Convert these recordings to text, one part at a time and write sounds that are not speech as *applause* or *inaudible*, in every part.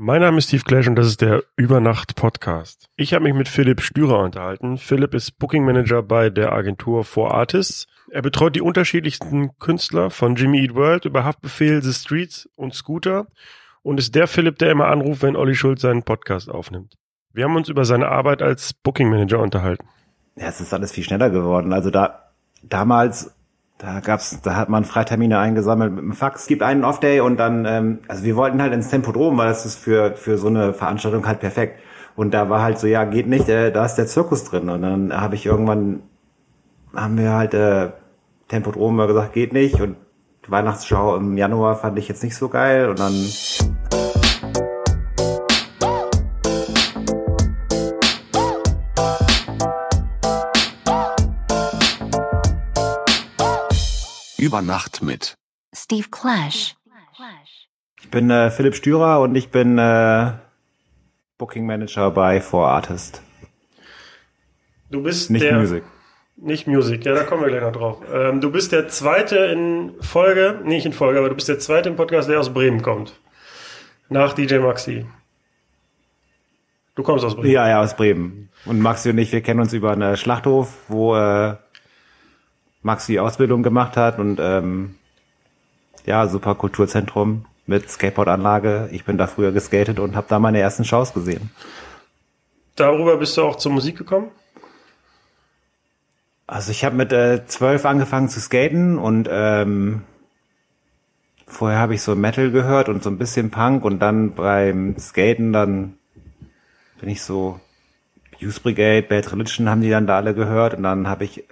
Mein Name ist Steve Clash und das ist der Übernacht Podcast. Ich habe mich mit Philipp Stürer unterhalten. Philipp ist Booking Manager bei der Agentur For Artists. Er betreut die unterschiedlichsten Künstler von Jimmy Eat World über Haftbefehl, The Streets und Scooter und ist der Philipp, der immer anruft, wenn Olli Schulz seinen Podcast aufnimmt. Wir haben uns über seine Arbeit als Booking Manager unterhalten. Ja, es ist alles viel schneller geworden. Also da damals da gab's, da hat man Freitermine eingesammelt mit dem Fax. Gibt einen Off-Day und dann, ähm, also wir wollten halt ins Tempodrom, weil das ist für, für so eine Veranstaltung halt perfekt. Und da war halt so, ja, geht nicht, äh, da ist der Zirkus drin. Und dann habe ich irgendwann, haben wir halt äh, Tempodrom gesagt, geht nicht. Und Weihnachtsschau im Januar fand ich jetzt nicht so geil. Und dann Über Nacht mit Steve Clash. Ich bin äh, Philipp Stürer und ich bin äh, Booking Manager bei For Artist. Du bist Nicht der, Music. Nicht Music, ja, da kommen wir gleich noch drauf. Ähm, du bist der zweite in Folge, nicht in Folge, aber du bist der zweite im Podcast, der aus Bremen kommt. Nach DJ Maxi. Du kommst aus Bremen. Ja, ja, aus Bremen. Und Maxi und ich, wir kennen uns über einen Schlachthof, wo äh, Maxi Ausbildung gemacht hat und ähm, ja, super Kulturzentrum mit Skateboardanlage. Ich bin da früher geskatet und habe da meine ersten Shows gesehen. Darüber bist du auch zur Musik gekommen? Also ich habe mit äh, zwölf angefangen zu skaten und ähm, vorher habe ich so Metal gehört und so ein bisschen Punk und dann beim Skaten dann bin ich so Youth Brigade, Bad Religion haben die dann da alle gehört und dann habe ich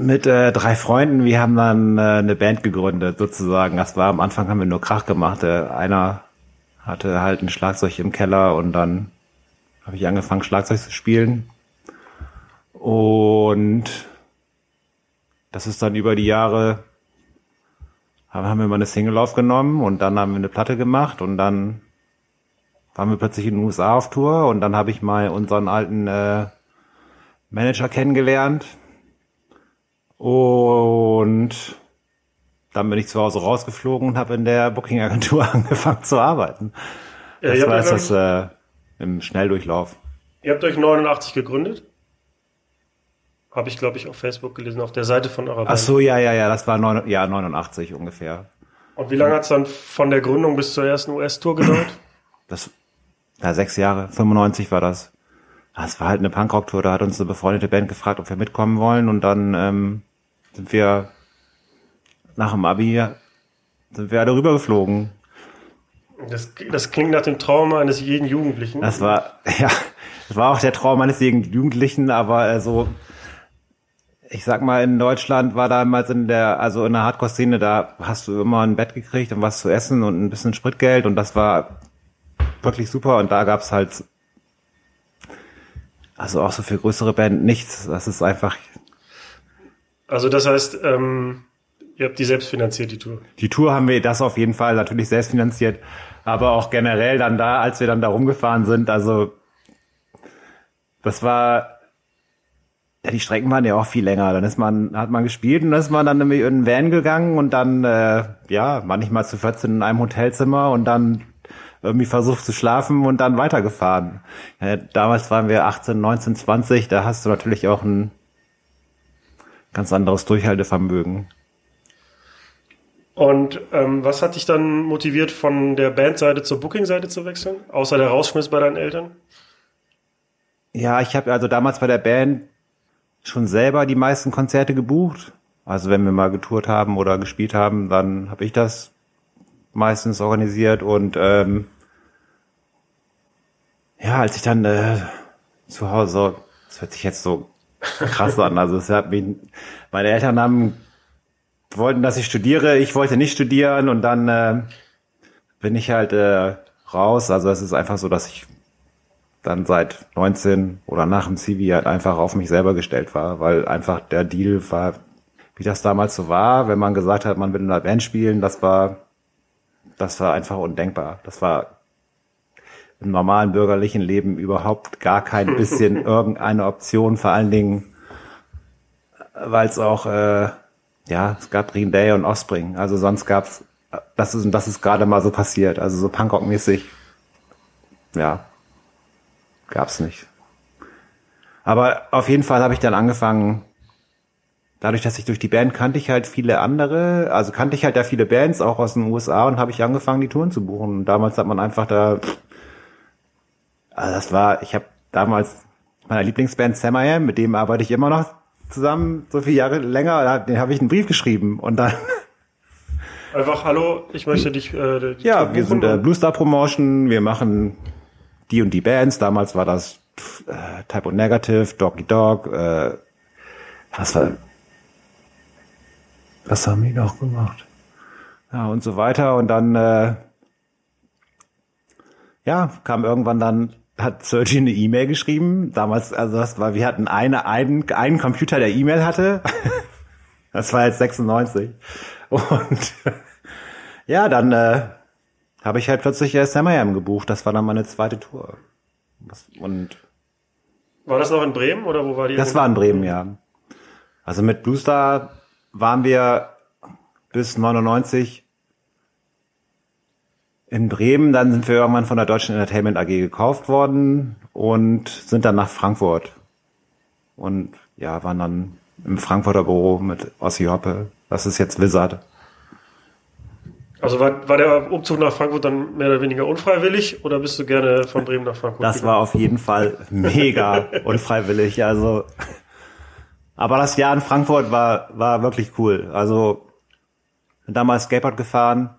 mit äh, drei Freunden, wir haben dann äh, eine Band gegründet sozusagen. Das war am Anfang haben wir nur Krach gemacht. Äh, einer hatte halt ein Schlagzeug im Keller und dann habe ich angefangen Schlagzeug zu spielen. Und das ist dann über die Jahre haben wir mal eine Single aufgenommen und dann haben wir eine Platte gemacht und dann waren wir plötzlich in den USA auf Tour und dann habe ich mal unseren alten äh, Manager kennengelernt und dann bin ich zu Hause rausgeflogen und habe in der Booking-Agentur *laughs* angefangen zu arbeiten. Ja, das ihr, war jetzt das äh, im Schnelldurchlauf. ihr habt euch 89 gegründet. Habe ich, glaube ich, auf Facebook gelesen, auf der Seite von eurer. Ach so, ja, ja, ja, das war neun, ja, 89 ungefähr. Und wie lange hat es dann von der Gründung bis zur ersten US-Tour gedauert? Das, ja, sechs Jahre, 95 war das. Das war halt eine Punkrock-Tour, da hat uns eine befreundete Band gefragt, ob wir mitkommen wollen und dann ähm, sind wir nach dem Abi sind wir alle rübergeflogen. Das, das klingt nach dem Trauma eines jeden Jugendlichen. Das war, *laughs* ja, das war auch der Traum eines jeden Jugendlichen, aber äh, so, ich sag mal, in Deutschland war damals in der, also in der Hardcore-Szene, da hast du immer ein Bett gekriegt und was zu essen und ein bisschen Spritgeld und das war wirklich super und da gab's halt, also auch so für größere Band nichts. Das ist einfach, Also das heißt, ähm, ihr habt die selbst finanziert, die Tour. die Tour haben wir das auf jeden Fall natürlich selbst finanziert, aber auch generell dann da, als wir dann da rumgefahren sind, also das war, ja, die Strecken waren ja auch viel länger. Dann ist man, hat man gespielt und dann ist man dann nämlich in einen Van gegangen und dann, äh, ja, manchmal zu 14 in einem Hotelzimmer und dann irgendwie versucht zu schlafen und dann weitergefahren. Ja, damals waren wir 18, 19, 20, da hast du natürlich auch ein ganz anderes Durchhaltevermögen. Und ähm, was hat dich dann motiviert, von der Bandseite zur Booking-Seite zu wechseln? Außer der Rausschmiss bei deinen Eltern? Ja, ich habe also damals bei der Band schon selber die meisten Konzerte gebucht. Also wenn wir mal getourt haben oder gespielt haben, dann habe ich das meistens organisiert und ähm, ja, als ich dann äh, zu Hause, das hört sich jetzt so krass an, also es hat mich, meine Eltern haben wollten, dass ich studiere, ich wollte nicht studieren und dann äh, bin ich halt äh, raus. Also es ist einfach so, dass ich dann seit 19 oder nach dem CV halt einfach auf mich selber gestellt war, weil einfach der Deal war, wie das damals so war, wenn man gesagt hat, man will in einer Band spielen, das war, das war einfach undenkbar. Das war im normalen bürgerlichen Leben überhaupt gar kein *laughs* bisschen irgendeine Option, vor allen Dingen, weil es auch, äh, ja, es gab Green Day und Offspring, also sonst gab's, das ist, das ist gerade mal so passiert, also so Punkrock-mäßig ja, gab's nicht. Aber auf jeden Fall habe ich dann angefangen, dadurch, dass ich durch die Band kannte ich halt viele andere, also kannte ich halt da viele Bands, auch aus den USA und habe ich angefangen, die Touren zu buchen. Und damals hat man einfach da, also das war, ich habe damals meiner Lieblingsband Sam I Am, mit dem arbeite ich immer noch zusammen, so viele Jahre länger, den habe ich einen Brief geschrieben und dann *laughs* Einfach, hallo, ich möchte dich. Äh, die Ja, wir sind äh, Blue Star Promotion, wir machen die und die Bands. Damals war das äh, Type O Negative, Doggy Dog, äh, was war, was haben die noch gemacht? Ja, und so weiter. Und dann, äh, ja, kam irgendwann dann, hat Sergi eine E-Mail geschrieben. Damals, also das war, wir hatten eine, einen, einen Computer, der E-Mail hatte. *laughs* das war jetzt 96. Und *laughs* ja, dann äh, habe ich halt plötzlich äh, Samayam gebucht. Das war dann meine zweite Tour. Was- Und War das noch in Bremen oder wo war die? das war in Bremen, ja. Also mit Blue Star waren wir bis 99 in Bremen. Dann sind wir irgendwann von der Deutschen Entertainment AG gekauft worden und sind dann nach Frankfurt. Und ja, waren dann im Frankfurter Büro mit Ossi Hoppe. Das ist jetzt Wizard. Also war, war der Umzug nach Frankfurt dann mehr oder weniger unfreiwillig oder bist du gerne von Bremen nach Frankfurt? Das war auf jeden Fall mega *laughs* unfreiwillig. Also, aber das Jahr in Frankfurt war war wirklich cool. Also bin damals Skateboard gefahren,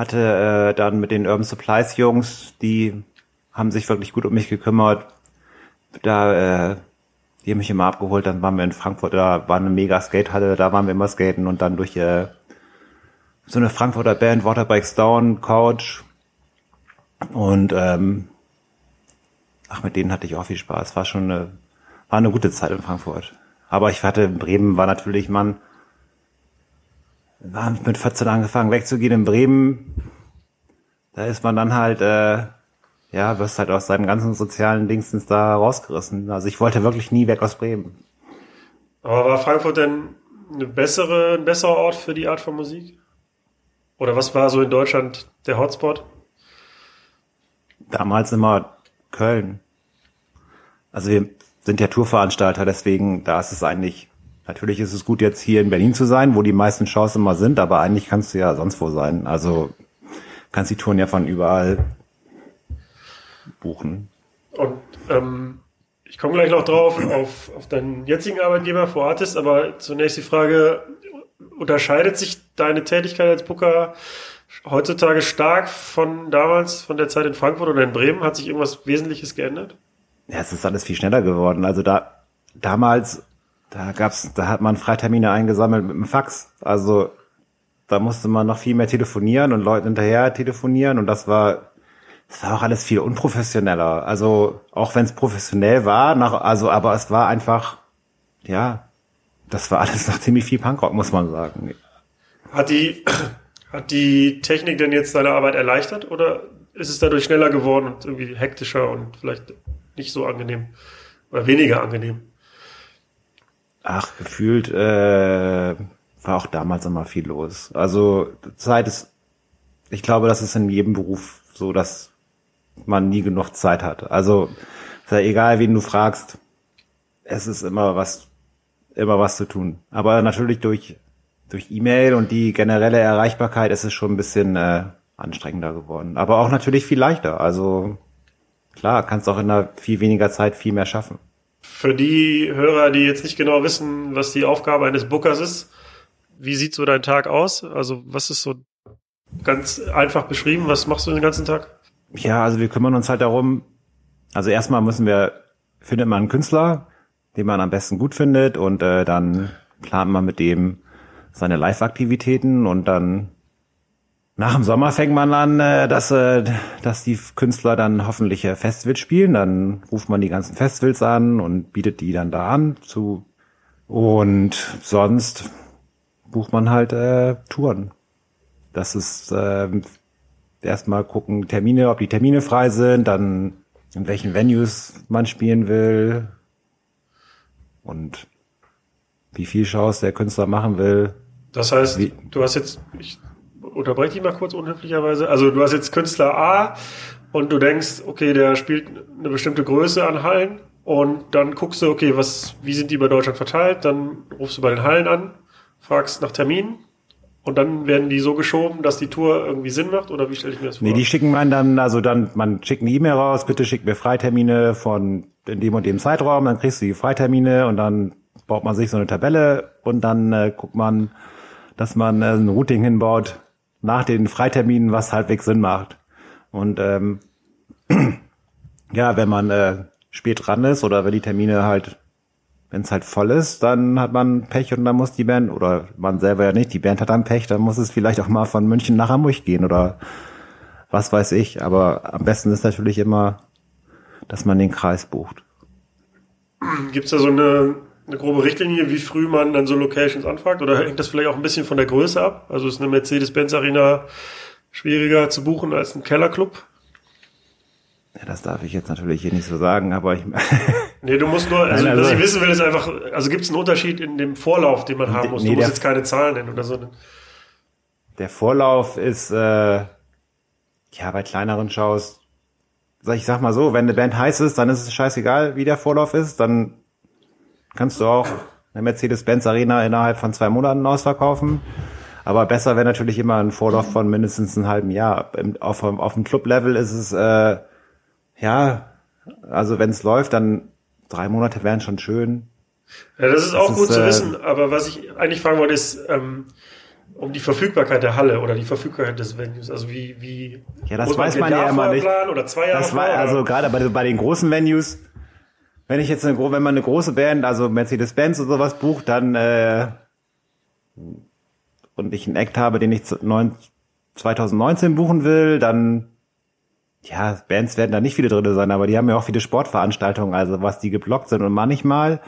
hatte äh, dann mit den Urban Supplies Jungs, die haben sich wirklich gut um mich gekümmert. Da äh, die haben mich immer abgeholt. Dann waren wir in Frankfurt, da war eine mega Skatehalle, da waren wir immer skaten und dann durch äh, so eine Frankfurter Band Waterbikes Down, Couch und ähm, ach, mit denen hatte ich auch viel Spaß. War schon eine, war eine gute Zeit in Frankfurt. Aber ich hatte in Bremen war natürlich, man, war mit 14 angefangen wegzugehen in Bremen. Da ist man dann halt, äh, ja, wirst halt aus seinem ganzen sozialen Dingsens da rausgerissen. Also ich wollte wirklich nie weg aus Bremen. Aber war Frankfurt denn eine bessere, ein besserer Ort für die Art von Musik? Oder was war so in Deutschland der Hotspot? Damals immer Köln. Also wir sind ja Tourveranstalter, deswegen da ist es eigentlich, natürlich ist es gut jetzt hier in Berlin zu sein, wo die meisten Shows immer sind, aber eigentlich kannst du ja sonst wo sein. Also kannst die Touren ja von überall buchen. Und ähm, ich komme gleich noch drauf auf, auf deinen jetzigen Arbeitgeber vor Artist, aber zunächst die Frage, unterscheidet sich deine Tätigkeit als Booker heutzutage stark von damals, von der Zeit in Frankfurt oder in Bremen? Hat sich irgendwas Wesentliches geändert? Ja, es ist alles viel schneller geworden. Also da damals, da gab's, da hat man Freitermine eingesammelt mit dem Fax. Also da musste man noch viel mehr telefonieren und Leuten hinterher telefonieren und das war, das war auch alles viel unprofessioneller. Also auch wenn es professionell war, nach, also aber es war einfach, ja, das war alles noch ziemlich viel Punkrock, muss man sagen. Hat die, *clears throat* hat die Technik denn jetzt deine Arbeit erleichtert oder ist es dadurch schneller geworden und irgendwie hektischer und vielleicht nicht so angenehm oder weniger angenehm? Ach, gefühlt äh, war auch damals immer viel los. Also Zeit ist, ich glaube, das ist in jedem Beruf so, dass man nie genug Zeit hat. Also ist ja egal, wen du fragst, es ist immer was, immer was zu tun. Aber natürlich durch durch E-Mail und die generelle Erreichbarkeit ist es schon ein bisschen äh, anstrengender geworden. Aber auch natürlich viel leichter. Also klar, kannst auch in einer viel weniger Zeit viel mehr schaffen. Für die Hörer, die jetzt nicht genau wissen, was die Aufgabe eines Bookers ist, wie sieht so dein Tag aus? Also was ist so ganz einfach beschrieben? Was machst du den ganzen Tag? Ja, also wir kümmern uns halt darum. Also erstmal müssen wir, findet man einen Künstler, den man am besten gut findet und äh, dann plant man mit dem seine Live-Aktivitäten und dann nach dem Sommer fängt man an, äh, dass, äh, dass die Künstler dann hoffentlich äh, Festivals spielen. Dann ruft man die ganzen Festivals an und bietet die dann da an zu und sonst bucht man halt äh, Touren. Das ist äh, erstmal gucken Termine, ob die Termine frei sind, dann in welchen Venues man spielen will und wie viel Shows der Künstler machen will. Das heißt, Wie- du hast jetzt, ich unterbreche dich mal kurz unhöflicherweise, also du hast jetzt Künstler A und du denkst, okay, der spielt eine bestimmte Größe an Hallen und dann guckst du, okay, was, wie sind die bei Deutschland verteilt? Dann rufst du bei den Hallen an, fragst nach Terminen und dann werden die so geschoben, dass die Tour irgendwie Sinn macht oder wie stelle ich mir das vor? Nee, die schicken man dann, also dann, man schickt eine E-Mail raus, bitte schick mir Freitermine von in dem und dem Zeitraum, dann kriegst du die Freitermine und dann baut man sich so eine Tabelle und dann äh, guckt man, dass man äh, ein Routing hinbaut nach den Freiterminen, was halbwegs Sinn macht. Und ähm, *clears throat* ja, wenn man äh, spät dran ist oder wenn die Termine halt, wenn es halt voll ist, dann hat man Pech und dann muss die Band, oder man selber ja nicht, die Band hat dann Pech, dann muss es vielleicht auch mal von München nach Hamburg gehen oder was weiß ich. Aber am besten ist natürlich immer, dass man den Kreis bucht. Gibt's da so eine, eine grobe Richtlinie, wie früh man dann so Locations anfragt? Oder hängt das vielleicht auch ein bisschen von der Größe ab? Also ist eine Mercedes-Benz-Arena schwieriger zu buchen als ein Kellerclub? Ja, das darf ich jetzt natürlich hier nicht so sagen, aber ich. *laughs* nee, du musst nur, also, Nein, also was ich wissen will, ist einfach, also gibt es einen Unterschied in dem Vorlauf, den man haben muss? Nee, du musst jetzt keine Zahlen nennen oder so. Der Vorlauf ist, äh, ja, bei kleineren Shows, sag ich sag mal so, wenn eine Band heiß ist, dann ist es scheißegal, wie der Vorlauf ist, dann kannst du auch eine Mercedes-Benz Arena innerhalb von zwei Monaten ausverkaufen. Aber besser wäre natürlich immer ein Vorlauf von mindestens einem halben Jahr. Auf, auf dem Club-Level ist es, äh, ja, also wenn es läuft, dann drei Monate wären schon schön. Ja, das ist auch ist, gut zu äh, wissen, aber was ich eigentlich fragen wollte, ist, ähm, um die Verfügbarkeit der Halle oder die Verfügbarkeit des Venues. Also wie, wie Ja, das muss weiß man ja immer nicht. Oder zwei Jahre Das war also gerade bei, bei den großen Venues, wenn ich jetzt eine, wenn man eine große Band, also Mercedes-Benz oder sowas bucht, dann äh, und ich einen Act habe, den ich zu- neun- 2019 buchen will, dann ja, Bands werden da nicht viele drin sein, aber die haben ja auch viele Sportveranstaltungen, also was die geblockt sind und manchmal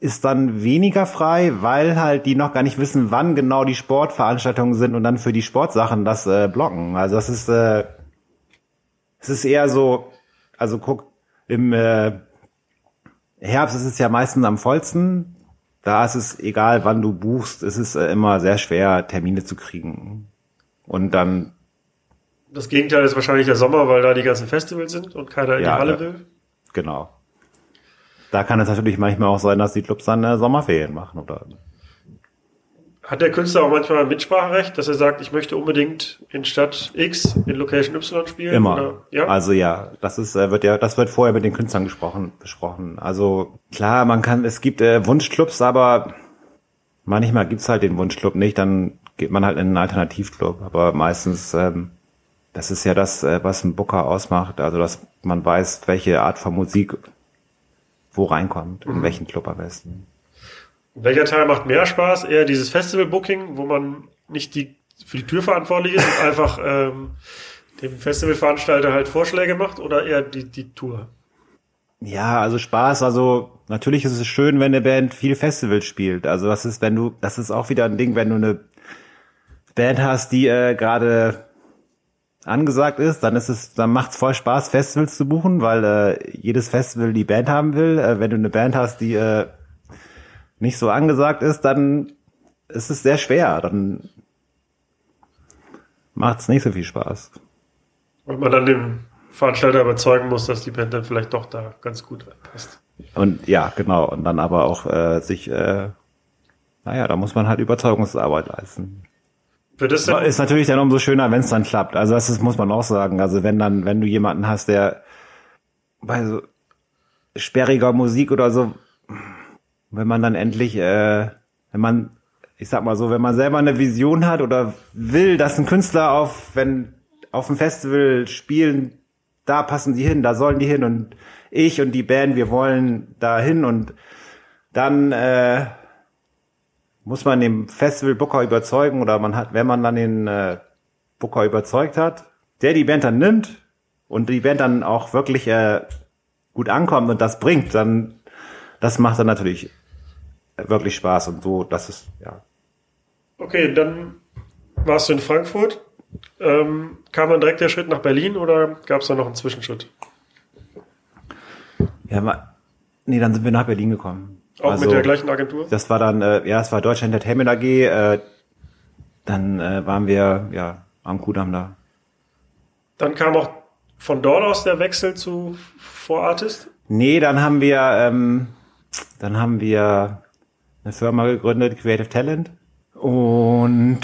ist dann weniger frei, weil halt die noch gar nicht wissen, wann genau die Sportveranstaltungen sind und dann für die Sportsachen das äh, blocken. Also das ist äh, es ist eher so, also guck, im äh, Herbst ist es ja meistens am vollsten. Da ist es egal, wann du buchst, es ist äh, immer sehr schwer, Termine zu kriegen. Und dann, Das Gegenteil ist wahrscheinlich der Sommer, weil da die ganzen Festivals sind und keiner in Ja, die Halle ja. will. genau. Da kann es natürlich manchmal auch sein, dass die Clubs dann äh, Sommerferien machen oder Hat der Künstler auch manchmal ein Mitspracherecht, dass er sagt, ich möchte unbedingt in Stadt X, in Location Y spielen? Immer. Oder, ja? Also ja, das ist äh, wird ja, das wird vorher mit den Künstlern gesprochen, besprochen. Also klar, man kann, es gibt äh, Wunschclubs, aber manchmal gibt's halt den Wunschclub nicht, dann geht man halt in einen Alternativclub. Aber meistens, ähm, das ist ja das, äh, was ein Booker ausmacht, also dass man weiß, welche Art von Musik wo reinkommt, Mhm. in welchen Club am besten. Welcher Teil macht mehr Spaß? Eher dieses Festival-Booking, wo man nicht die, für die Tür verantwortlich ist und einfach *laughs* ähm, dem Festivalveranstalter halt Vorschläge macht oder eher die, die Tour? Ja, also Spaß, also natürlich ist es schön, wenn eine Band viel Festival spielt. Also das ist, wenn du, das ist auch wieder ein Ding, wenn du eine Band hast, die äh, gerade angesagt ist, dann ist es, dann macht's voll Spaß, Festivals zu buchen, weil äh, jedes Festival die Band haben will. Äh, wenn du eine Band hast, die äh, nicht so angesagt ist, dann ist es sehr schwer. Dann macht's nicht so viel Spaß. Und man dann den Veranstalter überzeugen muss, dass die Band dann vielleicht doch da ganz gut passt. Und ja, genau. Und dann aber auch äh, sich, äh, naja, da muss man halt Überzeugungsarbeit leisten. Ist natürlich dann umso schöner, wenn es dann klappt. Also das ist, muss man auch sagen. Also wenn dann, wenn du jemanden hast, der bei so sperriger Musik oder so, wenn man dann endlich, äh, wenn man, ich sag mal so, wenn man selber eine Vision hat oder will, dass ein Künstler auf, wenn auf dem Festival spielen, da passen die hin, da sollen die hin und ich und die Band, wir wollen da hin und dann äh, muss man den Festival Booker überzeugen oder man hat, wenn man dann den äh, Booker überzeugt hat, der die Band dann nimmt und die Band dann auch wirklich äh, gut ankommt und das bringt, dann das macht dann natürlich wirklich Spaß und so, das ist ja okay, dann warst du in Frankfurt. Ähm, kam dann direkt der Schritt nach Berlin oder gab es da noch einen Zwischenschritt? ja ma- nee, dann sind wir nach Berlin gekommen. Auch Also, mit der gleichen Agentur? Das war dann äh, ja, es war Deutsche Entertainment AG, äh, dann äh, waren wir ja am Kudamm da. Dann kam auch von dort aus der Wechsel zu For Artist? Nee, dann haben wir, ähm, dann haben wir eine Firma gegründet, Creative Talent, und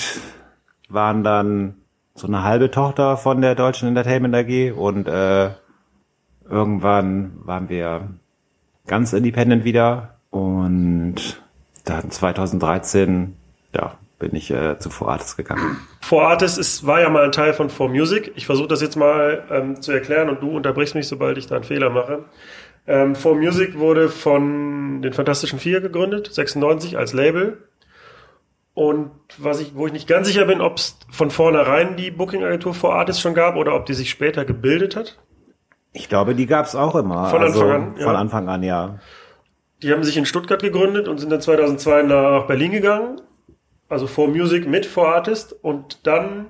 waren dann so eine halbe Tochter von der Deutschen Entertainment AG und äh, irgendwann waren wir ganz independent wieder und dann 2013, ja, bin ich äh, zu 4Artist gegangen. 4Artist ist, war ja mal ein Teil von 4Music. Ich versuche das jetzt mal ähm, zu erklären und du unterbrichst mich, sobald ich da einen Fehler mache. Ähm, 4Music wurde von den Fantastischen Vier gegründet, 96 als Label. Und was ich, wo ich nicht ganz sicher bin, ob es von vornherein die Booking-Agentur 4Artist schon gab oder ob die sich später gebildet hat. Ich glaube, die gab's auch immer. Von Anfang an, ja. Von Anfang an, ja. Die haben sich in Stuttgart gegründet und sind dann 2002 nach Berlin gegangen. Also 4Music mit 4Artist und dann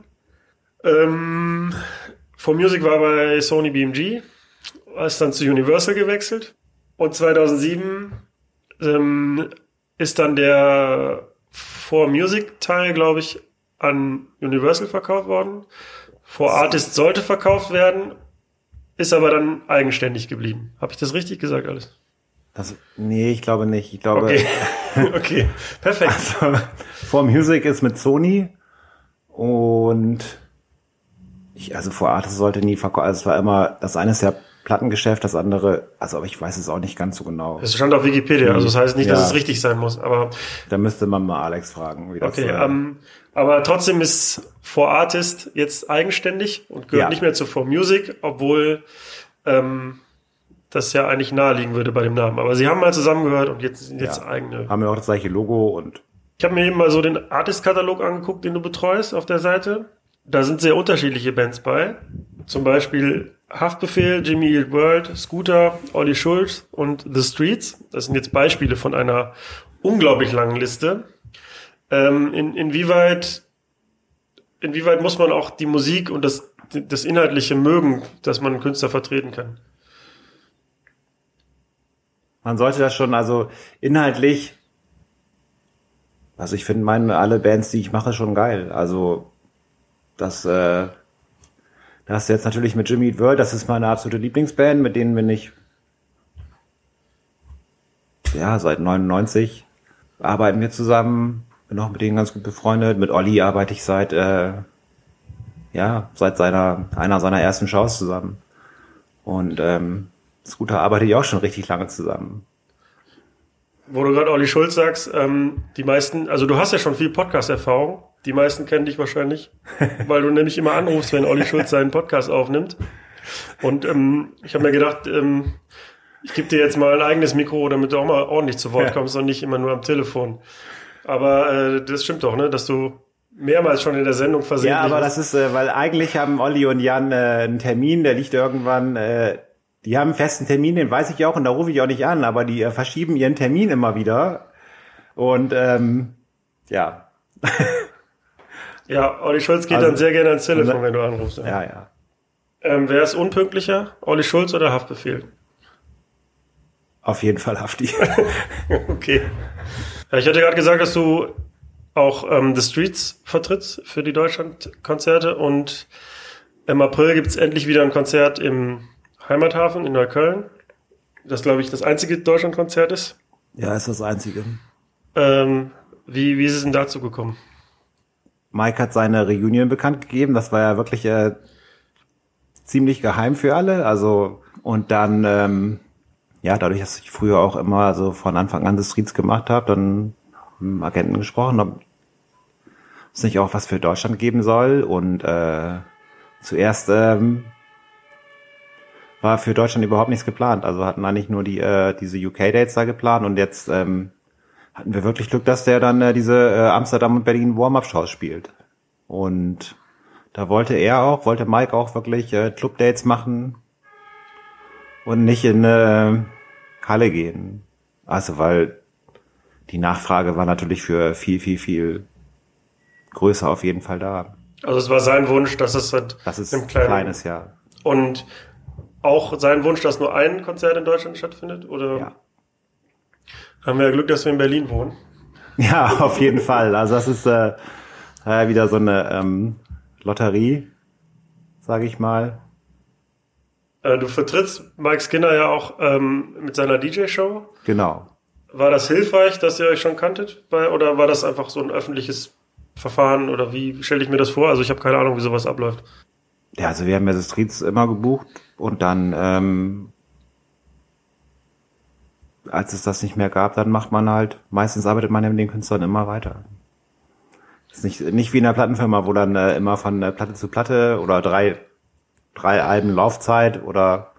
ähm, 4Music war bei Sony BMG, ist dann zu Universal gewechselt und 2007 ähm, ist dann der 4Music Teil, glaube ich, an Universal verkauft worden. 4Artist sollte verkauft werden ist aber dann eigenständig geblieben. Habe ich das richtig gesagt alles? Das, nee, ich glaube nicht. Ich glaube. Okay, *laughs* okay. perfekt. *laughs* Also, For Music ist mit Sony und ich, also vor Artist sollte nie verkaufen. Also es war immer, das eine ist ja Plattengeschäft, das andere, also aber ich weiß es auch nicht ganz so genau. Es stand auf Wikipedia, also das heißt nicht, ja. dass es richtig sein muss, aber. Da müsste man mal Alex fragen, wie das Okay, ähm, aber trotzdem ist For Artist jetzt eigenständig und gehört ja. nicht mehr zu For Music, obwohl ähm, das ja eigentlich naheliegen würde bei dem Namen. Aber sie haben mal zusammengehört und jetzt sind jetzt ja. eigene. Haben ja auch das gleiche Logo und. Ich habe mir eben mal so den Artist-Katalog angeguckt, den du betreust auf der Seite. Da sind sehr unterschiedliche Bands bei. Zum Beispiel Haftbefehl, Jimmy Eat World, Scooter, Olli Schulz und The Streets. Das sind jetzt Beispiele von einer unglaublich langen Liste. Ähm, in, inwieweit, inwieweit muss man auch die Musik und das, das Inhaltliche mögen, dass man einen Künstler vertreten kann? Man sollte das schon, also inhaltlich, also ich finde meine alle Bands, die ich mache, schon geil. Also das, äh, das ist jetzt natürlich mit Jimmy Eat World, das ist meine absolute Lieblingsband, mit denen bin ich ja seit 99 arbeiten wir zusammen bin auch mit denen ganz gut befreundet. Mit Olli arbeite ich seit, äh, ja, seit seiner, einer seiner ersten Shows zusammen. Und ähm, Scooter arbeite ich auch schon richtig lange zusammen. Wo du gerade Olli Schulz sagst, ähm, die meisten, also du hast ja schon viel Podcast-Erfahrung. Die meisten kennen dich wahrscheinlich, weil du nämlich immer anrufst, wenn Olli Schulz seinen Podcast aufnimmt. Und ähm, ich habe mir gedacht, ähm, ich gebe dir jetzt mal ein eigenes Mikro, damit du auch mal ordentlich zu Wort kommst und nicht immer nur am Telefon. Aber äh, das stimmt doch, ne, dass du mehrmals schon in der Sendung versehen Ja, aber das ist, äh, weil eigentlich haben Olli und Jan äh, einen Termin, der liegt irgendwann, äh, die haben einen festen Termin, den weiß ich auch und da rufe ich auch nicht an, aber die äh, verschieben ihren Termin immer wieder. Und ähm, ja. *laughs* ja, Olli Schulz geht also, dann sehr gerne ans Telefon, wenn du anrufst. Ja, ja. ja. Ähm, wer ist unpünktlicher? Olli Schulz oder Haftbefehl? Auf jeden Fall Hafti. *laughs* *laughs* okay. Ja, ich hatte gerade gesagt, dass du auch ähm, The Streets vertrittst für die Deutschlandkonzerte und im April gibt's endlich wieder ein Konzert im Heimathafen in Neukölln. Das, glaube ich, das einzige Deutschlandkonzert ist. Ja, ist das einzige. Ähm, wie, wie ist es denn dazu gekommen? Mike hat seine Reunion bekannt gegeben. Das war ja wirklich äh, ziemlich geheim für alle. Also und dann ähm, ja, dadurch, dass ich früher auch immer so von Anfang an das Streets gemacht habe, dann mit Agenten gesprochen, ob es nicht auch was für Deutschland geben soll. Und äh, zuerst ähm, war für Deutschland überhaupt nichts geplant. Also hatten eigentlich nur die äh, diese UK-Dates da geplant und jetzt ähm, hatten wir wirklich Glück, dass der dann äh, diese äh, Amsterdam und Berlin Warm-Up-Shows spielt. Und da wollte er auch, wollte Mike auch wirklich äh, Club-Dates machen und nicht in äh, Halle gehen. Also weil die Nachfrage war natürlich für viel, viel, viel größer auf jeden Fall da. Also es war sein Wunsch, dass es halt das ist ein kleinen, kleines Jahr. Und auch sein Wunsch, dass nur ein Konzert in Deutschland stattfindet? Oder ja. Haben wir ja Glück, dass wir in Berlin wohnen? *laughs* Ja, auf jeden Fall. Also das ist äh, wieder so eine ähm, Lotterie, sage ich mal. Äh, du vertrittst Mike Skinner ja auch ähm, mit seiner DJ-Show. Genau. War das hilfreich, dass ihr euch schon kanntet? Bei, oder war das einfach so ein öffentliches Verfahren? Oder wie stelle ich mir das vor? Also ich habe keine Ahnung, wie sowas abläuft. Ja, also wir haben ja die Streets immer gebucht und dann, ähm, als es das nicht mehr gab, dann macht man halt, meistens arbeitet man ja mit den Künstlern immer weiter. Das ist nicht, nicht wie in einer Plattenfirma, wo dann äh, immer von äh, Platte zu Platte oder drei, drei Alben Laufzeit oder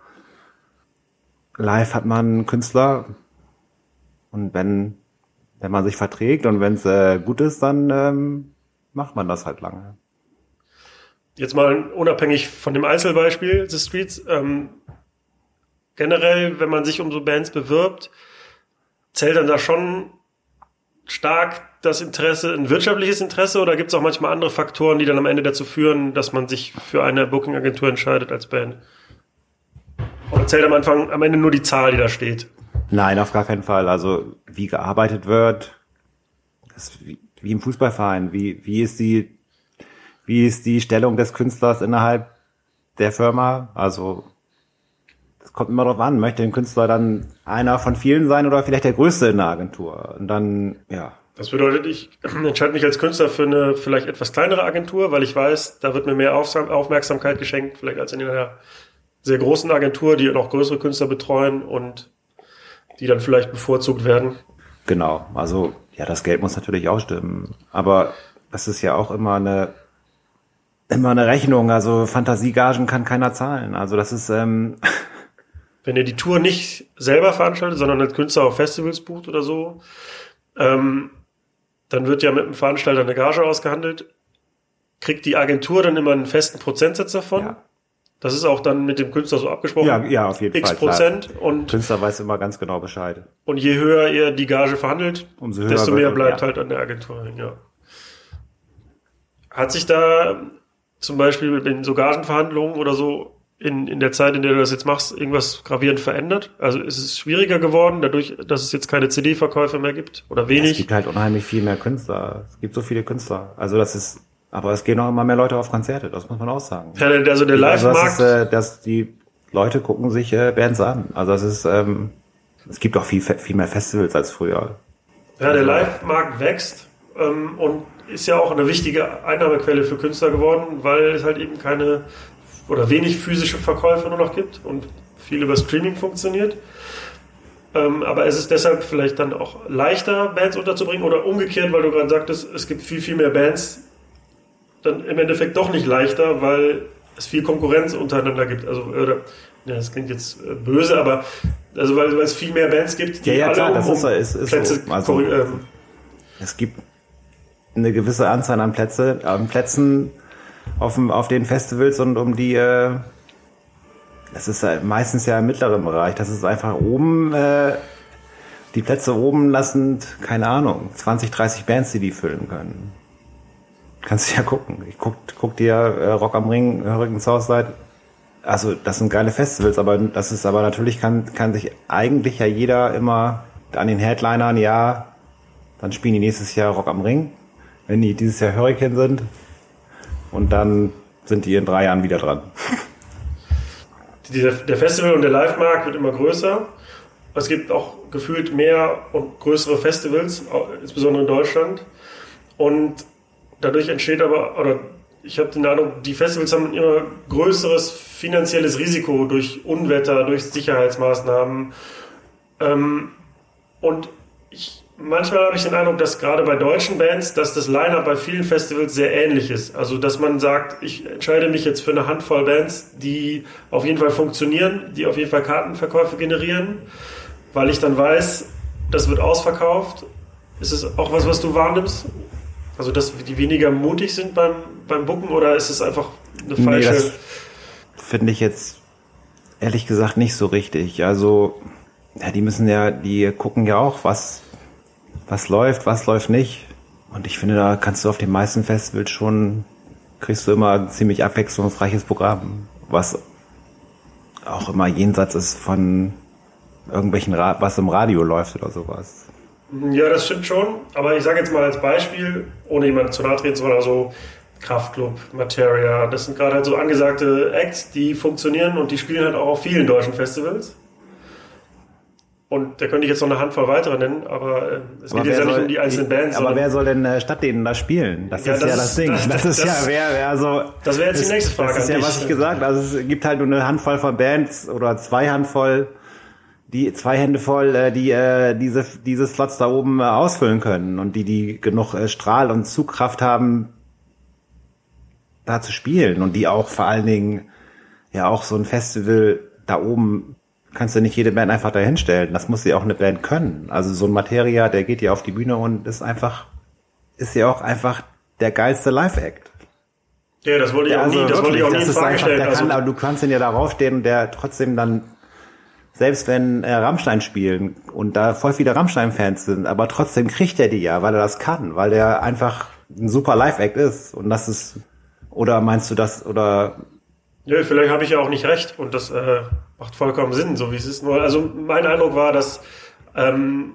live hat man einen Künstler und wenn, wenn man sich verträgt und wenn es äh, gut ist, dann ähm, macht man das halt lange. Jetzt mal unabhängig von dem Einzelbeispiel The Streets, ähm, generell, wenn man sich um so Bands bewirbt, zählt dann da schon stark das Interesse, ein wirtschaftliches Interesse oder gibt es auch manchmal andere Faktoren, die dann am Ende dazu führen, dass man sich für eine Booking-Agentur entscheidet als Band? Oder zählt am Anfang am Ende nur die Zahl, die da steht? Nein, auf gar keinen Fall. Also wie gearbeitet wird, wie, wie im Fußballverein, wie, wie ist die, wie ist die Stellung des Künstlers innerhalb der Firma? Also kommt immer darauf an, möchte ein Künstler dann einer von vielen sein oder vielleicht der Größte in der Agentur? Und dann, ja. Das bedeutet, ich *clears throat* entscheide mich als Künstler für eine vielleicht etwas kleinere Agentur, weil ich weiß, da wird mir mehr Aufmerksamkeit geschenkt, vielleicht als in einer sehr großen Agentur, die noch größere Künstler betreuen und die dann vielleicht bevorzugt werden. Genau, also ja, das Geld muss natürlich auch stimmen. Aber das ist ja auch immer eine immer eine Rechnung. Also Fantasiegagen kann keiner zahlen. Also das ist ähm *laughs* wenn ihr die Tour nicht selber veranstaltet, sondern als Künstler auf Festivals bucht oder so, ähm, dann wird ja mit dem Veranstalter eine Gage ausgehandelt. Kriegt die Agentur dann immer einen festen Prozentsatz davon? Ja. Das ist auch dann mit dem Künstler so abgesprochen. Ja, ja auf jeden X Fall. Prozent und Künstler weiß immer ganz genau Bescheid. Und je höher ihr die Gage verhandelt, desto mehr bleibt ja. halt an der Agentur hängen. Ja. Hat sich da zum Beispiel in so Gagenverhandlungen oder so in, in der Zeit, in der du das jetzt machst, irgendwas gravierend verändert? Also ist es schwieriger geworden, dadurch, dass es jetzt keine CD-Verkäufe mehr gibt oder Es wenig? gibt halt unheimlich viel mehr Künstler. Es gibt so viele Künstler. Also das ist, aber es gehen auch immer mehr Leute auf Konzerte. Das muss man auch sagen. Ja, also der Also das Live-Markt, äh, dass die Leute gucken sich äh, Bands an. Also das ist, ähm, es gibt auch viel, viel mehr Festivals als früher. ja, der Live-Markt wächst ähm, und ist ja auch eine wichtige Einnahmequelle für Künstler geworden, weil es halt eben keine oder wenig physische Verkäufe nur noch gibt und viel über Streaming funktioniert. Ähm, aber es ist deshalb vielleicht dann auch leichter, Bands unterzubringen oder umgekehrt, weil du gerade sagtest, es gibt viel, viel mehr Bands, dann im Endeffekt doch nicht leichter, weil es viel Konkurrenz untereinander gibt. Also, oder, ja, das klingt jetzt äh, böse, aber also weil, weil es viel mehr Bands gibt, die Ja, ja, alle klar, um, das ist, ist, Plätze so. Also, ähm, es gibt eine gewisse Anzahl an Plätze, an Plätzen auf, auf den Festivals und um die, äh, das ist äh, meistens ja im mittleren Bereich. Das ist einfach oben, äh, die Plätze oben lassen, keine Ahnung, 20, 30 Bands, die die füllen können. Kannst du ja gucken. Ich guck, guck dir äh, Rock am Ring, Hurricane Southside. Also das sind geile Festivals, aber das ist aber natürlich kann, kann sich eigentlich ja jeder immer an den Headlinern, ja, dann spielen die nächstes Jahr Rock am Ring, wenn die dieses Jahr Hurricane sind. Und dann sind die in drei Jahren wieder dran. der Festival- und der Live-Markt wird immer größer. Es gibt auch gefühlt mehr und größere Festivals, insbesondere in Deutschland. Und dadurch entsteht aber, oder ich habe den Eindruck, die Festivals haben ein immer größeres finanzielles Risiko durch Unwetter, durch Sicherheitsmaßnahmen. Ähm, und ich, manchmal habe ich den Eindruck, dass gerade bei deutschen Bands, dass das Line-Up bei vielen Festivals sehr ähnlich ist. Also, dass man sagt, ich entscheide mich jetzt für eine Handvoll Bands, die auf jeden Fall funktionieren, die auf jeden Fall Kartenverkäufe generieren, weil ich dann weiß, das wird ausverkauft. Ist es auch was, was du wahrnimmst? Also, dass die weniger mutig sind beim, beim Booken oder ist es einfach eine Nee, falsche... das finde ich jetzt ehrlich gesagt nicht so richtig. Also, ja, die müssen ja, die gucken ja auch, was, was läuft, was läuft nicht. Und ich finde, da kannst du auf den meisten Festivals schon, kriegst du immer ein ziemlich abwechslungsreiches Programm, was auch immer jenseits ist von irgendwelchen, Ra was im Radio läuft oder sowas. Ja, das stimmt schon. Aber ich sage jetzt mal als Beispiel, ohne jemanden zu nahe treten zu wollen, also Kraftklub, Materia. Das sind gerade halt so angesagte Acts, die funktionieren und die spielen halt auch auf vielen deutschen Festivals. Und da könnte ich jetzt noch eine Handvoll weitere nennen, aber äh, es Aber geht jetzt ja nicht um die einzelnen Bands. Aber wer soll denn äh, statt denen da spielen? Das Ja, ist das ja ist- das Ding. das- Das, ist das- ja, wer, wer also. Das wäre jetzt die nächste Frage Das ist ja, was ich gesagt habe. Also es gibt halt nur eine Handvoll von Bands oder zwei Handvoll, die zwei Hände voll, äh, die äh, diese diese Slots da oben äh, ausfüllen können und die die genug äh, Strahl und Zugkraft haben, da zu spielen und die auch vor allen Dingen ja auch so ein Festival da oben kannst du nicht jede Band einfach dahin stellen. Das muss ja auch eine Band können. Also so ein Materia, der geht ja auf die Bühne und ist einfach ist ja auch einfach der geilste Live-Act. Ja, das wollte ich auch nie, das wollte ich auch nie in also Frage einfach, stellen. der Also, kann, aber du kannst ihn ja da raufstehen und der trotzdem dann, selbst wenn äh, Rammstein spielen und da voll viele Rammstein-Fans sind, aber trotzdem kriegt er die ja, weil er das kann, weil der einfach ein super Live-Act ist und das ist, oder meinst du das, oder, ja, vielleicht habe ich ja auch nicht recht und das äh, macht vollkommen Sinn, so wie es ist. Nur, also mein Eindruck war, dass ähm,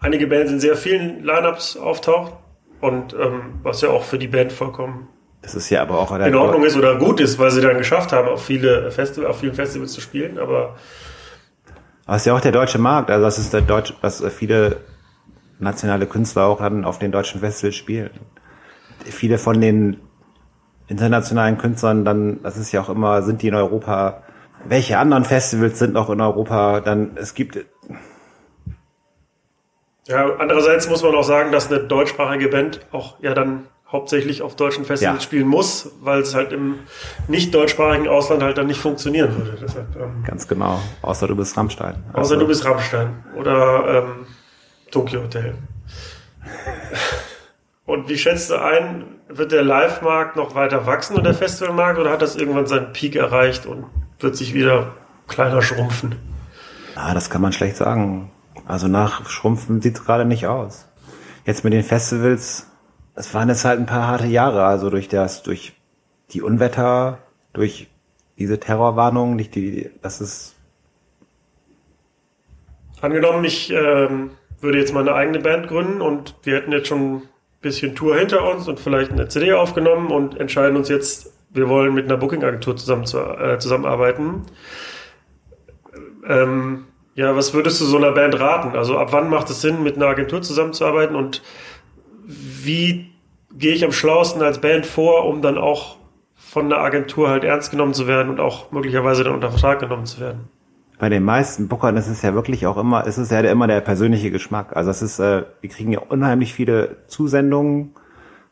einige Bands in sehr vielen Lineups auftaucht und ähm, was ja auch für die Band vollkommen das ist ja aber auch in Ordnung ist oder gut ist, weil sie dann geschafft haben, auf viele Festival, auf vielen Festivals zu spielen. Aber Aber es ist ja auch der deutsche Markt, also das ist der deutsche, dass äh, viele nationale Künstler auch dann auf den deutschen Festivals spielen. Viele von den internationalen Künstlern dann, das ist ja auch immer, sind die in Europa, welche anderen Festivals sind noch in Europa, dann, es gibt, ja, andererseits muss man auch sagen, dass eine deutschsprachige Band auch ja dann hauptsächlich auf deutschen Festivals Ja. spielen muss, weil es halt im nicht deutschsprachigen Ausland halt dann nicht funktionieren würde. Deshalb, ähm, ganz genau, außer du bist Rammstein. außer Also, du bist Rammstein oder ähm, Tokyo Hotel. *laughs* Und wie schätzt du ein, wird der Live-Markt noch weiter wachsen und der Festivalmarkt oder hat das irgendwann seinen Peak erreicht und wird sich wieder kleiner schrumpfen? Ah, das kann man schlecht sagen. Also nach Schrumpfen sieht's gerade nicht aus. Jetzt mit den Festivals, es waren jetzt halt ein paar harte Jahre, also durch das, durch die Unwetter, durch diese Terrorwarnungen, nicht die, das ist, Angenommen, ich ähm, würde jetzt mal eine eigene Band gründen und wir hätten jetzt schon bisschen Tour hinter uns und vielleicht eine CD aufgenommen und entscheiden uns jetzt, wir wollen mit einer Booking-Agentur zusammen zu, äh, zusammenarbeiten. Ähm, ja, was würdest du so einer Band raten? Also ab wann macht es Sinn, mit einer Agentur zusammenzuarbeiten und wie gehe ich am schlauesten als Band vor, um dann auch von einer Agentur halt ernst genommen zu werden und auch möglicherweise dann unter Vertrag genommen zu werden? Bei den meisten Bookern ist es ja wirklich auch immer, ist es ja immer der persönliche Geschmack. Also es ist, äh, wir kriegen ja unheimlich viele Zusendungen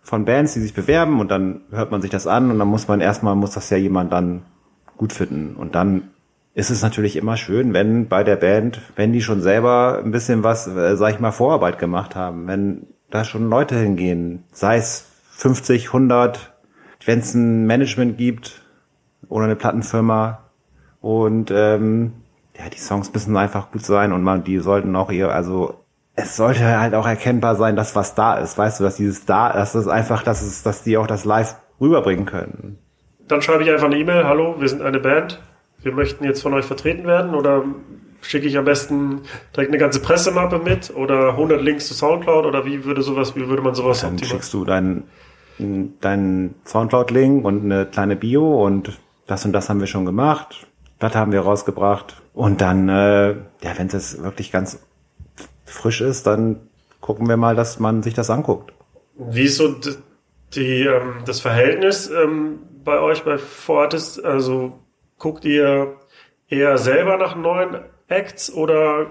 von Bands, die sich bewerben und dann hört man sich das an und dann muss man erstmal, muss das ja jemand dann gut finden. Und dann ist es natürlich immer schön, wenn bei der Band, wenn die schon selber ein bisschen was, äh, sag ich mal, Vorarbeit gemacht haben, wenn da schon Leute hingehen, sei es 50, 100, wenn es ein Management gibt oder eine Plattenfirma und ähm, ja, die Songs müssen einfach gut sein und man, die sollten auch ihr, also es sollte halt auch erkennbar sein, dass was da ist, weißt du, dass dieses da, dass es einfach, dass es, dass die auch das live rüberbringen können. Dann schreibe ich einfach eine E-Mail, hallo, wir sind eine Band, wir möchten jetzt von euch vertreten werden oder schicke ich am besten direkt eine ganze Pressemappe mit oder 100 Links zu Soundcloud oder wie würde sowas, wie würde man sowas Dann optimieren? schickst du deinen deinen Soundcloud-Link und eine kleine Bio und das und das haben wir schon gemacht, das haben wir rausgebracht und dann, äh, ja, wenn es wirklich ganz frisch ist, dann gucken wir mal, dass man sich das anguckt. Wie ist so die, ähm, das Verhältnis ähm, bei euch bei Fortis? Also guckt ihr eher selber nach neuen Acts oder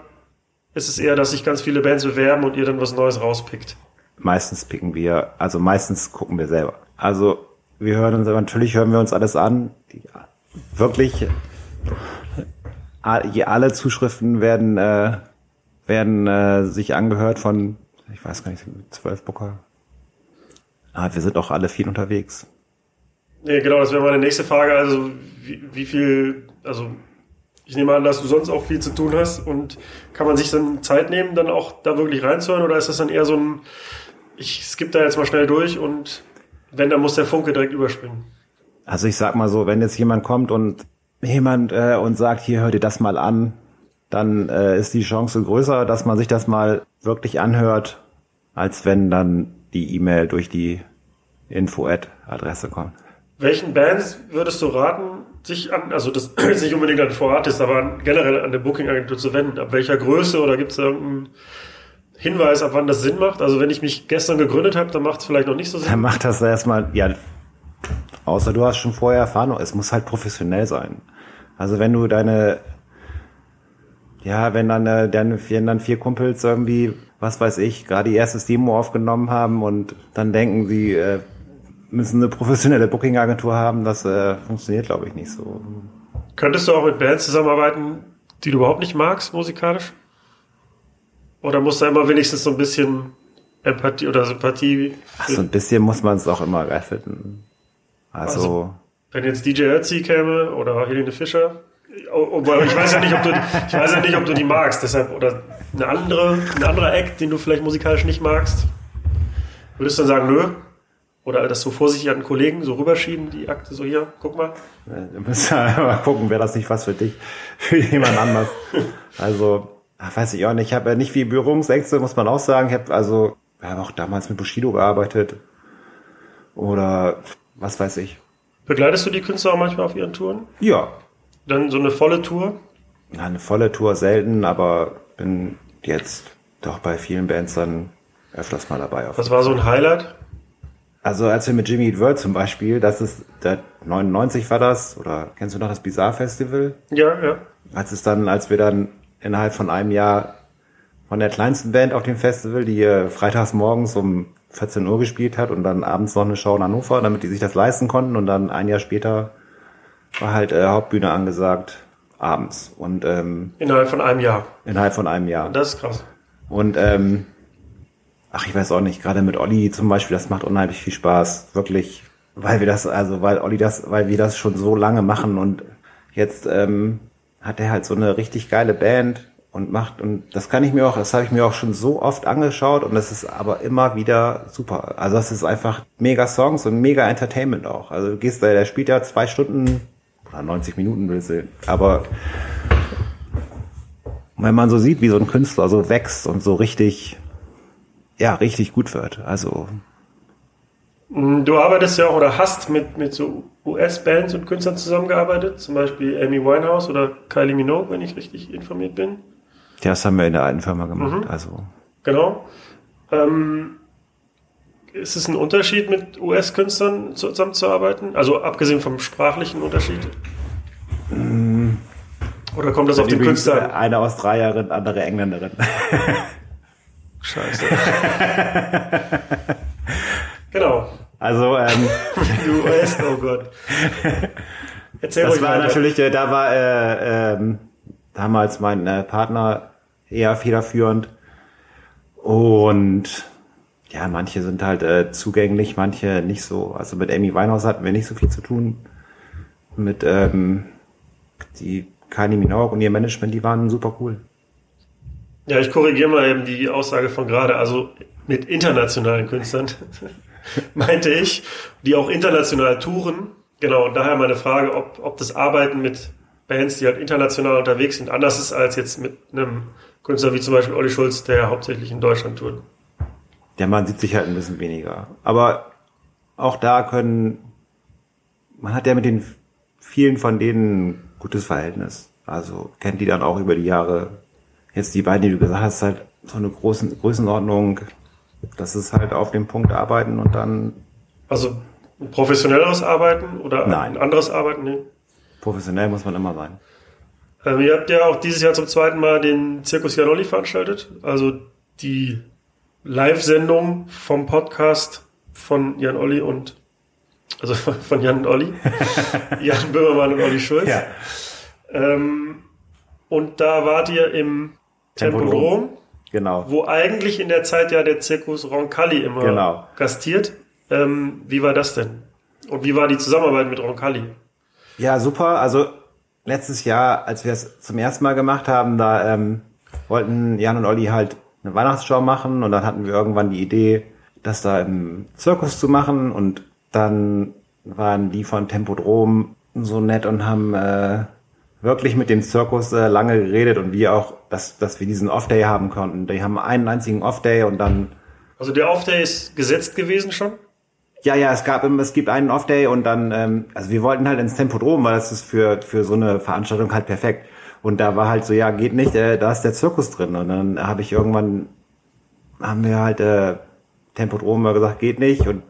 ist es eher, dass sich ganz viele Bands bewerben und ihr dann was Neues rauspickt? meistens picken wir, also meistens gucken wir selber. Also wir hören uns, natürlich hören wir uns alles an. Die, wirklich, alle Zuschriften werden, äh, werden äh, sich angehört von, ich weiß gar nicht, zwölf Booker. Ah, wir sind auch alle viel unterwegs. Nee, genau, das wäre meine nächste Frage. Also wie, wie viel, also ich nehme an, dass du sonst auch viel zu tun hast und kann man sich dann Zeit nehmen, dann auch da wirklich reinzuhören oder ist das dann eher so ein, ich skippe da jetzt mal schnell durch und wenn, dann muss der Funke direkt überspringen. Also ich sag mal so, wenn jetzt jemand kommt und jemand äh, und sagt, hier hör dir das mal an, dann äh, ist die Chance größer, dass man sich das mal wirklich anhört, als wenn dann die E-Mail durch die Info-Adresse kommt. Welchen Bands würdest du raten, sich an, also das *clears throat* ist nicht unbedingt an Vorartist, aber an, generell an eine Booking-Agentur zu wenden? Ab welcher Größe oder gibt es irgendeinen Hinweis, ab wann das Sinn macht? Also wenn ich mich gestern gegründet habe, dann macht es vielleicht noch nicht so Sinn. Dann macht das erstmal, ja, außer du hast schon vorher Erfahrung, es muss halt professionell sein. Also wenn du deine, ja, wenn dann, äh, dann, wenn dann vier Kumpels irgendwie, was weiß ich, gerade die erste Demo aufgenommen haben und dann denken sie, äh, müssen eine professionelle Booking-Agentur haben, das äh, funktioniert, glaube ich, nicht so. Könntest du auch mit Bands zusammenarbeiten, die du überhaupt nicht magst, musikalisch? Oder muss da immer wenigstens so ein bisschen Empathie oder Sympathie? Ach, so ein bisschen muss man es auch immer geil finden. Also, Also- Wenn jetzt DJ Ötzi käme oder Helene Fischer, ich weiß ja nicht, ob du, ich weiß ja nicht, ob du die magst, deshalb oder eine andere, ein anderer Act, den du vielleicht musikalisch nicht magst, würdest du dann sagen, nö? Oder das so vorsichtig an Kollegen so rüberschieben, die Akte so hier, guck mal. wir müssen *laughs* mal gucken, wäre das nicht was für dich, für jemand anders. Also, weiß ich auch nicht. Ich habe ja nicht viel Berührungsängste, muss man auch sagen. Ich habe also, wir haben auch damals mit Bushido gearbeitet. Oder was weiß ich. Begleitest du die Künstler auch manchmal auf ihren Touren? Ja, Dann so eine volle Tour? Na, eine volle Tour selten, aber bin jetzt doch bei vielen Bands dann öfters mal dabei. Was war so ein Highlight? Also als wir mit Jimmy Eat World zum Beispiel, das ist der 99 war das, oder kennst du noch das Bizarre Festival? Ja, ja. Als es dann, als wir dann innerhalb von einem Jahr von der kleinsten Band auf dem Festival, die freitags morgens um 14 Uhr gespielt hat und dann abends noch eine Show in Hannover, damit die sich das leisten konnten und dann ein Jahr später war halt äh, Hauptbühne angesagt abends und ähm, Innerhalb von einem Jahr. innerhalb von einem Jahr. Das ist krass. Und ähm, ach, ich weiß auch nicht, gerade mit Olli zum Beispiel, das macht unheimlich viel Spaß. Wirklich, weil wir das, also weil Olli das, weil wir das schon so lange machen und jetzt ähm, hat er halt so eine richtig geile Band und macht, und das kann ich mir auch, das habe ich mir auch schon so oft angeschaut und das ist aber immer wieder super. Also das ist einfach mega Songs und mega Entertainment auch. Also du gehst da, der spielt ja zwei Stunden oder 90 Minuten willst du, aber wenn man so sieht, wie so ein Künstler so wächst und so richtig, ja, richtig gut wird. Also, Du arbeitest ja auch oder hast mit, mit so US-Bands und Künstlern zusammengearbeitet, zum Beispiel Amy Winehouse oder Kylie Minogue, wenn ich richtig informiert bin. Das haben wir in der alten Firma gemacht. Also, Genau. Ähm, ist es ein Unterschied, mit US-Künstlern zusammenzuarbeiten? Also abgesehen vom sprachlichen Unterschied? Oder kommt das auf den Künstler eine Australierin, andere Engländerin. *laughs* Scheiße. genau. Also, ähm, *laughs* US, oh Gott. Erzähl das war weiter. natürlich, äh, da war äh, ähm, damals mein äh, Partner eher federführend. Und ja, manche sind halt äh, zugänglich, manche nicht so. Also mit Amy Winehouse hatten wir nicht so viel zu tun. Mit ähm, die Kylie Minogue und ihr Management, die waren super cool. Ja, ich korrigiere mal eben die Aussage von gerade. Also mit internationalen Künstlern *laughs* meinte ich, die auch international touren. Genau, und daher meine Frage, ob, ob das Arbeiten mit Bands, die halt international unterwegs sind, anders ist als jetzt mit einem Künstler wie zum Beispiel Olli Schulz, der ja hauptsächlich in Deutschland tourt. Ja, man sieht sich halt ein bisschen weniger. Aber auch da können, man hat ja mit den vielen von denen ein gutes Verhältnis. Also kennt die dann auch über die Jahre. Jetzt die beiden, die du gesagt hast, halt so eine großen Größenordnung. Das ist halt auf dem Punkt arbeiten und dann Also ein professionelleres Arbeiten oder Nein. ein anderes Arbeiten? Nee. Professionell muss man immer sein. Ähm, ihr habt ja auch dieses Jahr zum zweiten Mal den Zirkus Janolli veranstaltet. Also die Live-Sendung vom Podcast von Jan Olli und also von Jan und Olli. *laughs* Jan Böhmermann und Olli Schulz. Ähm, und da wart ihr im Tempodrom. Tempodrom, Genau. wo eigentlich in der Zeit ja der Zirkus Roncalli immer Genau. gastiert. Ähm, wie war das denn? Und wie war die Zusammenarbeit mit Roncalli? Ja, super. Also letztes Jahr, als wir es zum ersten Mal gemacht haben, da ähm, wollten Jan und Olli halt eine Weihnachtsshow machen und dann hatten wir irgendwann die Idee, das da im Zirkus zu machen und dann waren die von Tempodrom so nett und haben äh, wirklich mit dem Zirkus äh, lange geredet und wir auch, dass, dass wir diesen Off-Day haben konnten. Die haben einen einzigen Off-Day und dann Also der Off-Day ist gesetzt gewesen schon? Ja, ja, es gab, es gibt einen Off-Day und dann, ähm, also wir wollten halt ins Tempodrom, weil das ist für, für so eine Veranstaltung halt perfekt. Und da war halt so, ja, geht nicht, äh, da ist der Zirkus drin. Und dann habe ich irgendwann, haben wir halt äh, Tempodrom gesagt, geht nicht. Und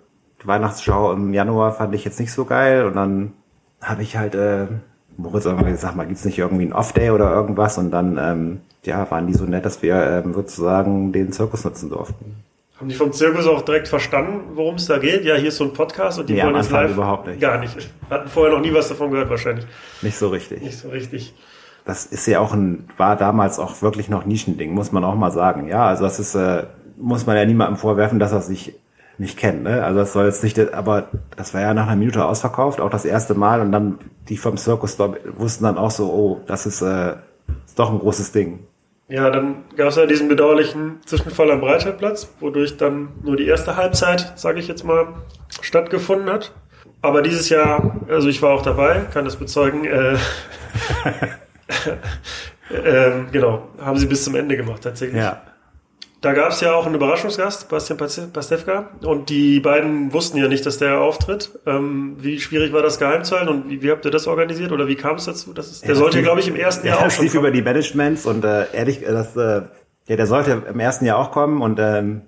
Weihnachtsschau im Januar fand ich jetzt nicht so geil. Und dann habe ich halt äh, Moritz irgendwann gesagt, mal gibt's nicht irgendwie einen Off-Day oder irgendwas? Und dann, ähm, ja, waren die so nett, dass wir ähm, sozusagen den Zirkus nutzen durften. Haben die vom Zirkus auch direkt verstanden, worum es da geht? Ja, hier ist so ein Podcast und die Nee, wollen jetzt live. überhaupt nicht. Gar nicht. Hatten vorher noch nie was davon gehört, wahrscheinlich. Nicht so richtig. Nicht so richtig. das ist ja auch ein, war damals auch wirklich noch Nischending, muss man auch mal sagen. Ja, also das ist, äh, muss man ja niemandem vorwerfen, dass er sich nicht kennt. Ne? Also das soll jetzt nicht, aber das war ja nach einer Minute ausverkauft, auch das erste Mal. Und dann die vom Circus wussten dann auch so, oh, das ist, äh, ist doch ein großes Ding. Ja, dann gab es ja diesen bedauerlichen Zwischenfall am Breitscheidplatz, wodurch dann nur die erste Halbzeit, sage ich jetzt mal, stattgefunden hat. Aber dieses Jahr, also ich war auch dabei, kann das bezeugen, äh, *laughs* *laughs* ähm, genau, haben sie bis zum Ende gemacht tatsächlich. Ja. Da gab es ja auch einen Überraschungsgast, Bastian Pastewka, und die beiden wussten ja nicht, dass der auftritt. Ähm, wie schwierig war das geheim zu halten und wie, wie habt ihr das organisiert oder wie kam es dazu? Das ist, der Ja, sollte, glaube ich, im ersten Ja, Jahr auch das schon lief über die Managements und äh, ehrlich, das, äh, ja, der sollte im ersten Jahr auch kommen und ähm,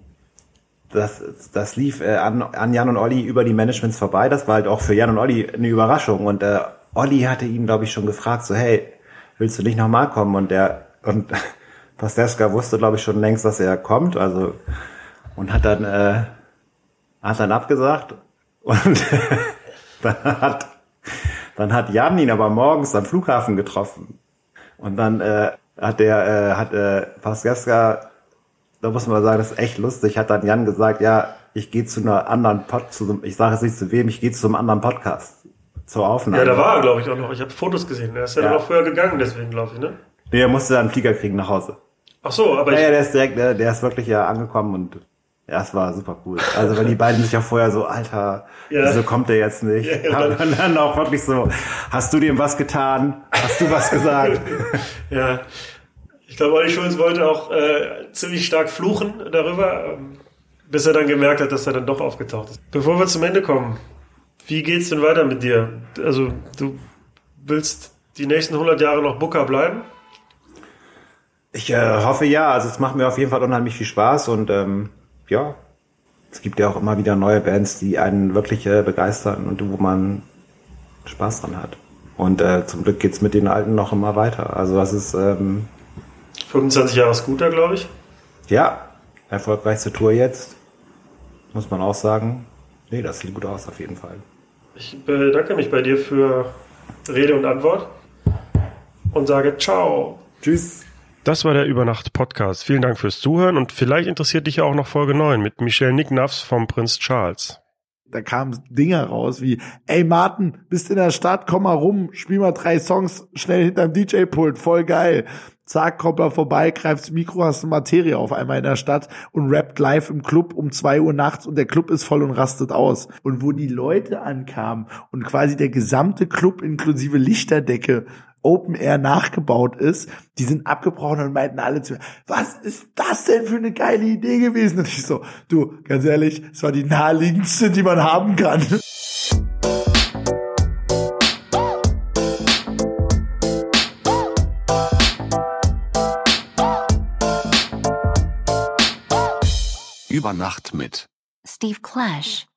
das, das lief äh, an, an Jan und Olli über die Managements vorbei. Das war halt auch für Jan und Olli eine Überraschung. Und äh, Olli hatte ihn, glaube ich, schon gefragt, so, hey, willst du nicht nochmal kommen? Und der und Pastewka wusste, glaube ich, schon längst, dass er kommt. Also und hat dann äh, hat dann abgesagt und *laughs* dann hat dann hat Jan ihn aber morgens am Flughafen getroffen. Und dann äh, hat der, äh, hat äh, Pastewka, da muss man sagen, das ist echt lustig, hat dann Jan gesagt, ja, ich gehe zu einer anderen Pod, zu, ich sage jetzt nicht zu wem, ich gehe zu einem anderen Podcast zur Aufnahme. Ja, da war er, glaube ich, auch noch. Ich habe Fotos gesehen. Er ist ja, Ja. dann auch früher gegangen, deswegen, glaube ich, ne? Nee, er musste dann einen Flieger kriegen nach Hause. Ach so, aber Ja, ja, ich, der ist direkt, der, der ist wirklich ja angekommen und ja, es war super cool. Also weil die beiden sich ja vorher so, Alter, Ja. wieso kommt der jetzt nicht? Ja, ja, dann, dann auch wirklich so, hast du dem was getan? Hast du was gesagt? *laughs* ja. Ich glaube, Olli Schulz wollte auch äh, ziemlich stark fluchen darüber, ähm, bis er dann gemerkt hat, dass er dann doch aufgetaucht ist. Bevor wir zum Ende kommen, wie geht's denn weiter mit dir? Also, du willst die nächsten 100 Jahre noch Booker bleiben? Ich äh, hoffe ja, also es macht mir auf jeden Fall unheimlich viel Spaß und ähm, ja, es gibt ja auch immer wieder neue Bands, die einen wirklich äh, begeistern und wo man Spaß dran hat. Und äh, zum Glück geht's mit den Alten noch immer weiter. Also das ist ähm, 25 Jahre Scooter, glaube ich. ja erfolgreichste Tour jetzt, muss man auch sagen. Nee, das sieht gut aus auf jeden Fall. Ich bedanke mich bei dir für Rede und Antwort und sage Ciao. Tschüss. Das war der Übernacht-Podcast. Vielen Dank fürs Zuhören und vielleicht interessiert dich ja auch noch Folge 9 mit Michelle Nicknafs vom Prinz Charles. da kamen Dinger raus wie, ey Martin, bist in der Stadt, komm mal rum, spiel mal drei Songs schnell hinterm DJ-Pult, voll geil. Zack, kommt er vorbei, greift das Mikro, hast eine Materie auf einmal in der Stadt und rappt live im Club um zwei Uhr nachts und der Club ist voll und rastet aus. Und wo die Leute ankamen und quasi der gesamte Club inklusive Lichterdecke Open Air nachgebaut ist, die sind abgebrochen und meinten alle zu mir, was ist das denn für eine geile Idee gewesen? Und ich so, du, ganz ehrlich, es war die naheliegendste, die man haben kann. Über Nacht mit. Steve Clash.